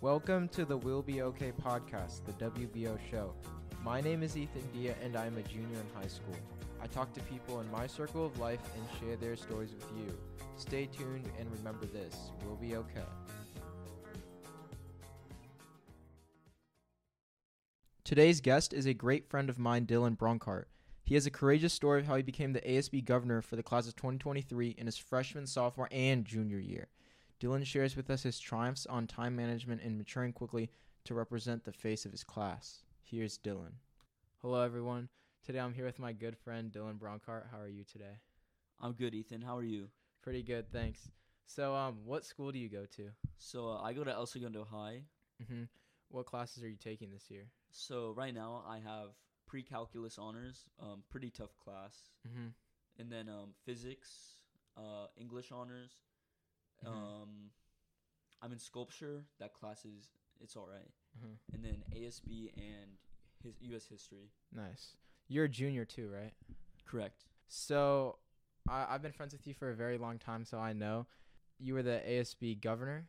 Welcome to the We'll Be Okay podcast, the WBO show. My name is Ethan Dia and I'm a junior in high school. I talk to people in my circle of life and share their stories with you. Stay tuned and remember this we'll be okay. Today's guest is a great friend of mine, Dylan Brunkhardt. He has a courageous story of how he became the ASB governor for the class of 2023 in his freshman, sophomore, and junior year. Dylan shares with us his triumphs on time management and maturing quickly to represent the face of his class. Here's Dylan. Hello, everyone. Today I'm here with my good friend Dylan Brunkhardt. How are you today? I'm good, Ethan. How are you? Pretty good, thanks. So, um, what school do you go to? So uh, I go to El Segundo High. Mm-hmm. What classes are you taking this year? So right now I have pre-calculus honors, um, pretty tough class, Mm-hmm. and then um, physics, uh, English honors. Mhm. Um, I'm in sculpture. That class is it's all right. Mm-hmm. And then ASB and his U.S. history. Nice. You're a junior too, right? Correct. So, I, I've been friends with you for a very long time, so I know you were the ASB governor,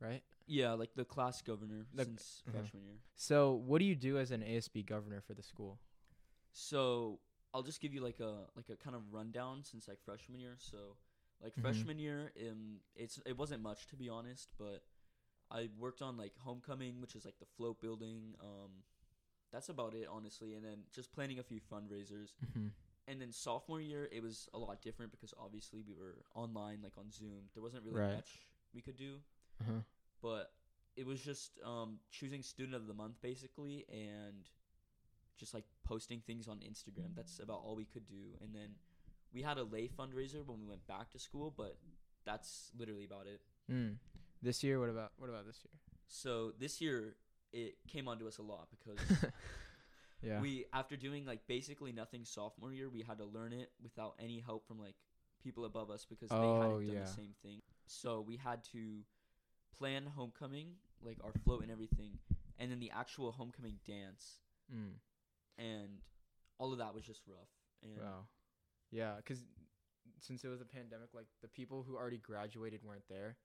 right? Yeah, like the class governor The- since uh-huh. freshman year. So, what do you do as an ASB governor for the school? So I'll just give you like a like a kind of rundown since like freshman year. So like Mhm. freshman year, um, it's it wasn't much to be honest, but I worked on like homecoming, which is like the float building. Um, that's about it honestly, and then just planning a few fundraisers. Mm-hmm. And then sophomore year, it was a lot different because obviously we were online, like on Zoom. There wasn't really Right. much we could do, Uh-huh. but it was just um, choosing student of the month basically, and just like posting things on Instagram. That's about all we could do. And then we had a lay fundraiser when we went back to school, but that's literally about it. Mm. This year, what about what about this year? So this year it came onto us a lot because yeah. we after doing like basically nothing sophomore year, we had to learn it without any help from like people above us because they Oh, hadn't done yeah. the same thing. So we had to plan homecoming, like our float and everything, and then the actual homecoming dance, mm. and all of that was just rough. And Wow. Yeah, because since it was a pandemic, like the people who already graduated weren't there.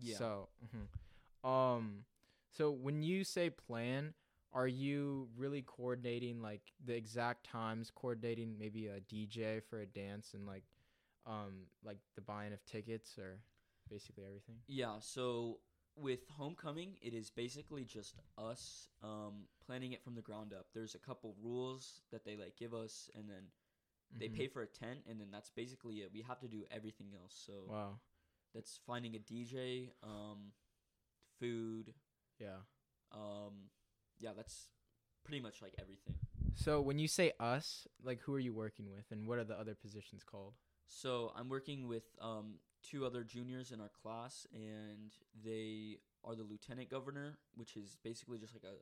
yeah, So, mhm. um, so when you say plan, are you really coordinating like the exact times, coordinating maybe a DJ for a dance and like, um, like the buying of tickets or basically everything? yeah. So with homecoming, it is basically just us um, planning it from the ground up. There's a couple rules that they like give us, and then they Mhm. pay for a tent, and then that's basically it. We have to do everything else. So Wow. that's finding a DJ, um, food, Yeah. um, yeah, that's pretty much like everything. So when you say us, like who are you working with, and what are the other positions called? So I'm working with um, two other juniors in our class, and they are the lieutenant governor, which is basically just like a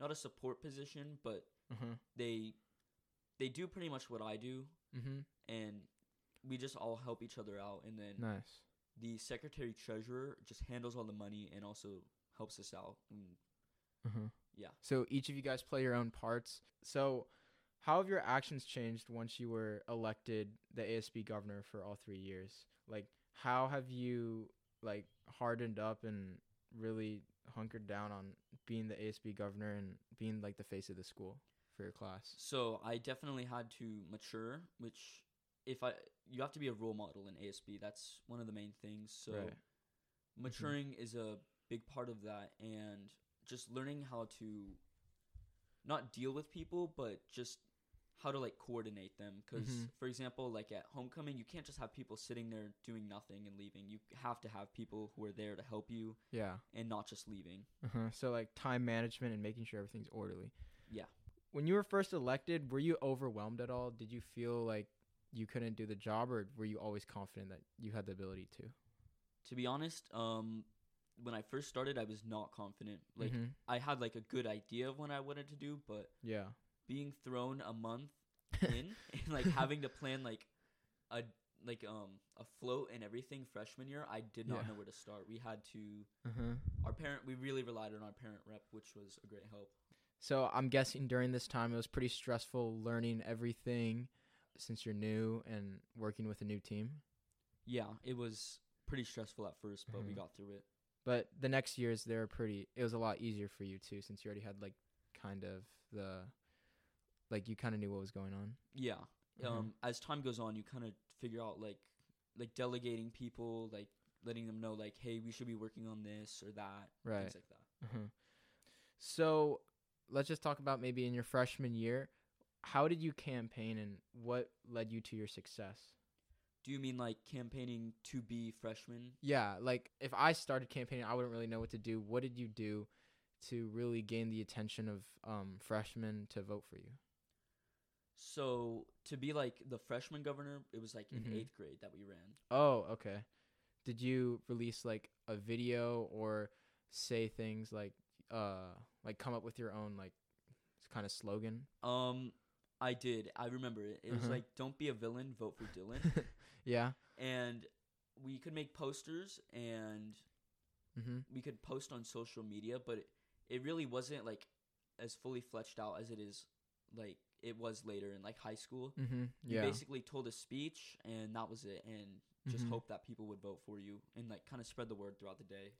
not a support position, but Mm-hmm. they they do pretty much what I do, Mm-hmm. and we just all help each other out. And then Nice. the secretary treasurer just handles all the money and also helps us out. And Mm-hmm. Yeah. So each of you guys play your own parts. So how have your actions changed once you were elected the ASB governor for all three years? Like how have you like hardened up and really hunkered down on being the ASB governor and being like the face of the school for your class? So I definitely had to mature, which if I you have to be a role model in ASB. That's one of the main things. So Right. maturing is a big part of that and just learning how to not deal with people but just how to like coordinate them because Mhm. for example like at homecoming you can't just have people sitting there doing nothing and leaving you have to have people who are there to help you Yeah. and not just leaving Uh-huh. So like time management and making sure everything's orderly. Yeah. When you were first elected, were you overwhelmed at all? Did you feel like you couldn't do the job or were you always confident that you had the ability to? to be honest um when i first started i was not confident like Mhm. i had like a good idea of what i wanted to do but Yeah. being thrown a month in and like having to plan like a like um a float and everything freshman year i did not Yeah. know where to start we had to uh-huh. our parent we really relied on our parent rep which was a great help So I'm guessing during this time it was pretty stressful learning everything since you're new and working with a new team. yeah it was pretty stressful at first but we Mhm. got through it But the next years they were pretty. It was a lot easier for you too, since you already had like kind of the, like you kind of knew what was going on. Yeah. Mhm. Um, as time goes on, you kind of figure out like like delegating people, like letting them know like, hey, we should be working on this or that, Right. things like that. Uh-huh. So let's just talk about maybe in your freshman year. How did you campaign and what led you to your success? Do you mean like campaigning to be freshman? Yeah, like if I started campaigning, I wouldn't really know what to do. What did you do to really gain the attention of um, freshmen to vote for you? So to be like the freshman governor, it was like in Mhm. eighth grade that we ran. Oh, okay. Did you release like a video or say things like uh like come up with your own like kind of slogan? Um, I did. I remember it. It was Uh-huh. like, "Don't be a villain, vote for Dylan." yeah. and we could make posters and Mhm. we could post on social media, but it, it really wasn't like as fully fleshed out as it is like it was later in like high school. Mhm. You Yeah. basically told a speech and that was it and just Mhm. hope that people would vote for you and like kind of spread the word throughout the day.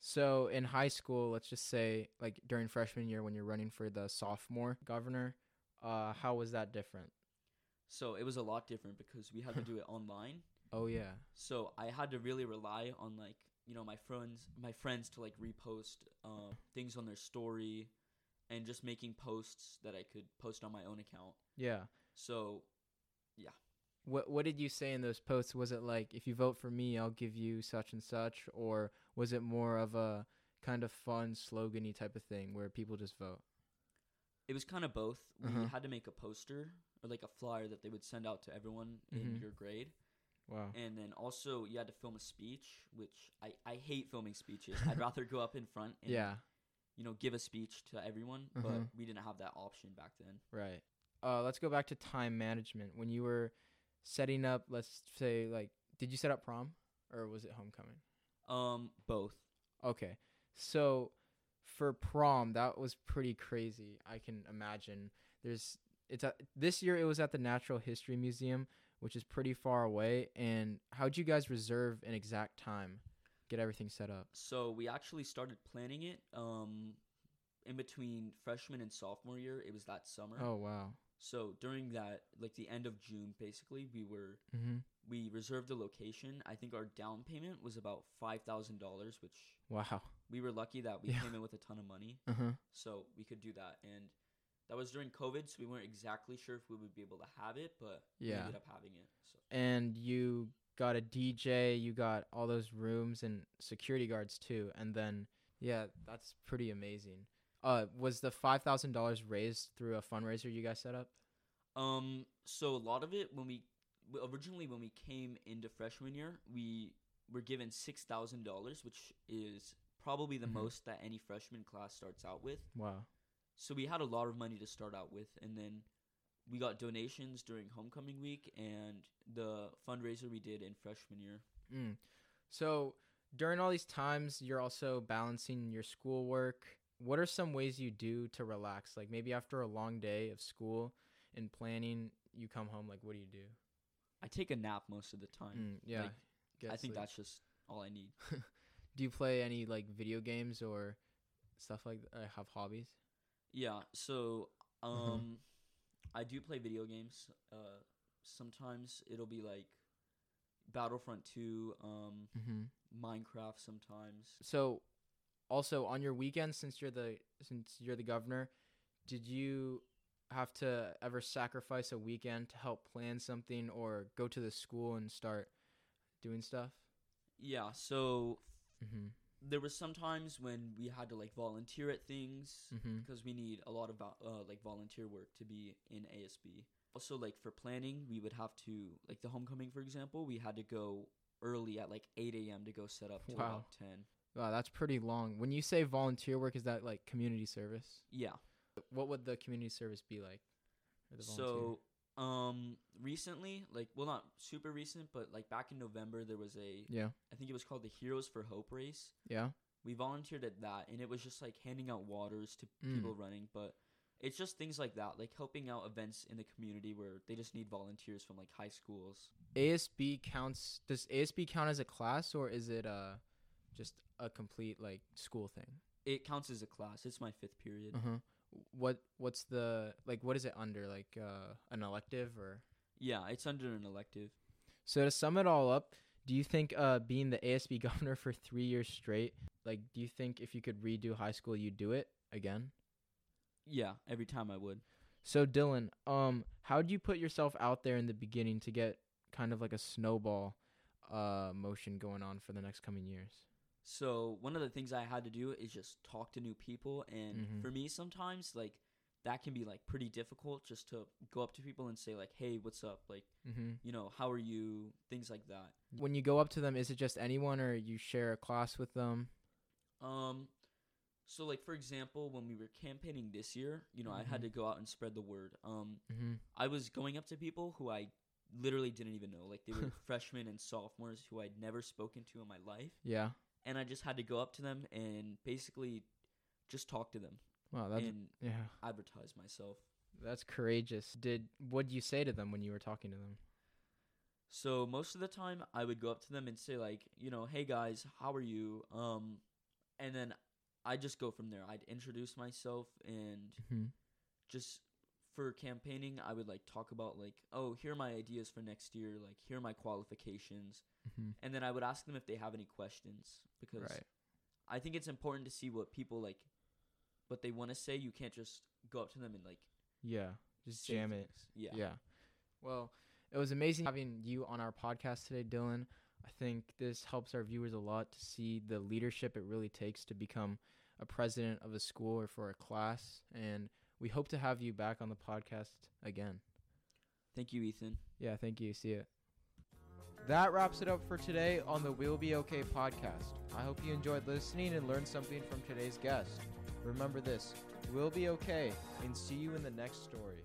So in high school, let's just say like during freshman year when you're running for the sophomore governor, uh how was that different? So it was a lot different because we had to do it online. Oh yeah. So I had to really rely on like you know my friends my friends to like repost uh, things on their story and just making posts that I could post on my own account. Yeah. So What what did you say in those posts? Was it like if you vote for me, I'll give you such and such or was it more of a kind of fun slogany type of thing where people just vote? it was kind of both. We Uh-huh. had to make a poster or like a flyer that they would send out to everyone in Mhm. your grade, Wow. and then also you had to film a speech, which I I hate filming speeches. I'd rather go up in front and Yeah, you know give a speech to everyone, Uh-huh. but we didn't have that option back then. right. Uh let's go back to time management. When you were setting up, let's say like did you set up prom or was it homecoming? Um, both. Okay. So for prom, that was pretty crazy. I can imagine. There's it's a, this year it was at the Natural History Museum, which is pretty far away. And how'd you guys reserve an exact time? Get everything set up. So we actually started planning it um in between freshman and sophomore year. It was that summer. Oh wow. So during that like the end of June basically, we were Mhm. we reserved a location. I think our down payment was about $5,000, which Wow. we were lucky that we Yeah. came in with a ton of money. Uh-huh. So we could do that and that was during COVID, so we weren't exactly sure if we would be able to have it, but we Yeah. ended up having it. So And you got a DJ, you got all those rooms and security guards too. And then yeah, that's pretty amazing. Uh was the $5,000 raised through a fundraiser you guys set up? Um, so a lot of it when we originally when we came into freshman year, we were given six thousand dollars, which is probably the Mhm. most that any freshman class starts out with. Wow. So we had a lot of money to start out with, and then we got donations during homecoming week and the fundraiser we did in freshman year. Mm. So during all these times, you're also balancing your schoolwork. What are some ways you do to relax? Like maybe after a long day of school and planning, you come home. Like, what do you do? I take a nap most of the time. Mm, yeah, like, I think sleep. that's just all I need. Do you play any like video games or stuff like? That? Uh, have hobbies? Yeah, so um. I do play video games. Uh sometimes it'll be like Battlefront 2, um Mm-hmm. Minecraft sometimes. So, also on your weekends, since you're the since you're the governor, did you have to ever sacrifice a weekend to help plan something or go to the school and start doing stuff? Yeah, so Mm-hmm. there was sometimes when we had to like volunteer at things Mm-hmm. because we need a lot of uh, like volunteer work to be in ASB. Also, like for planning, we would have to like the homecoming, for example, we had to go early at like 8 a.m. to go set up till Wow. about 10. Wow, that's pretty long. When you say volunteer work, is that like community service? Yeah. What would the community service be like? or the volunteer? So, um, recently, like, well, not super recent, but like back in November, there was a, yeah, I think it was called the Heroes for Hope race. yeah. We volunteered at that, and it was just like handing out waters to Mm. people running, but it's just things like that, like helping out events in the community where they just need volunteers from like high schools. ASB counts. Does ASB count as a class or is it uh just a complete like school thing. It counts as a class. It's my fifth period. Uh huh. What what's the like? What is it under? Like uh, an elective or? Yeah, it's under an elective. So to sum it all up, do you think uh, being the ASB governor for three years straight, like, do you think if you could redo high school, you'd do it again? Yeah, every time I would. So Dylan, um, how do you put yourself out there in the beginning to get kind of like a snowball uh, motion going on for the next coming years? So one of the things I had to do is just talk to new people, and Mhm. for me, sometimes like that can be like pretty difficult just to go up to people and say like, "Hey, what's up?" Like, Mm-hmm. you know, how are you? Things like that. When you go up to them, is it just anyone, or you share a class with them? Um, so like for example, when we were campaigning this year, you know, I had Mhm. to go out and spread the word. Um, Mm-hmm. I was going up to people who I literally didn't even know, like they were freshmen and sophomores who I'd never spoken to in my life, Yeah. And I just had to go up to them and basically just talk to them Wow, that's and yeah, advertise myself. that's courageous. Did what did you say to them when you were talking to them? So most of the time, I would go up to them and say like, you know, hey guys, how are you? Um, and then I just go from there. I'd introduce myself and Mm-hmm. just for campaigning, I would like talk about like, oh, here are my ideas for next year. Like, here are my qualifications, Mm-hmm. and then I would ask them if they have any questions because Right. I think it's important to see what people like, what they want to say. You can't just go up to them and like Yeah. Just jam it. Yeah. Yeah. Well, it was amazing having you on our podcast today, Dylan. I think this helps our viewers a lot to see the leadership it really takes to become a president of a school or for a class. And we hope to have you back on the podcast again. Thank you, Ethan. Yeah, thank you. See it. That wraps it up for today on the We'll Be Okay podcast. I hope you enjoyed listening and learned something from today's guest. Remember this we'll be okay, and see you in the next story.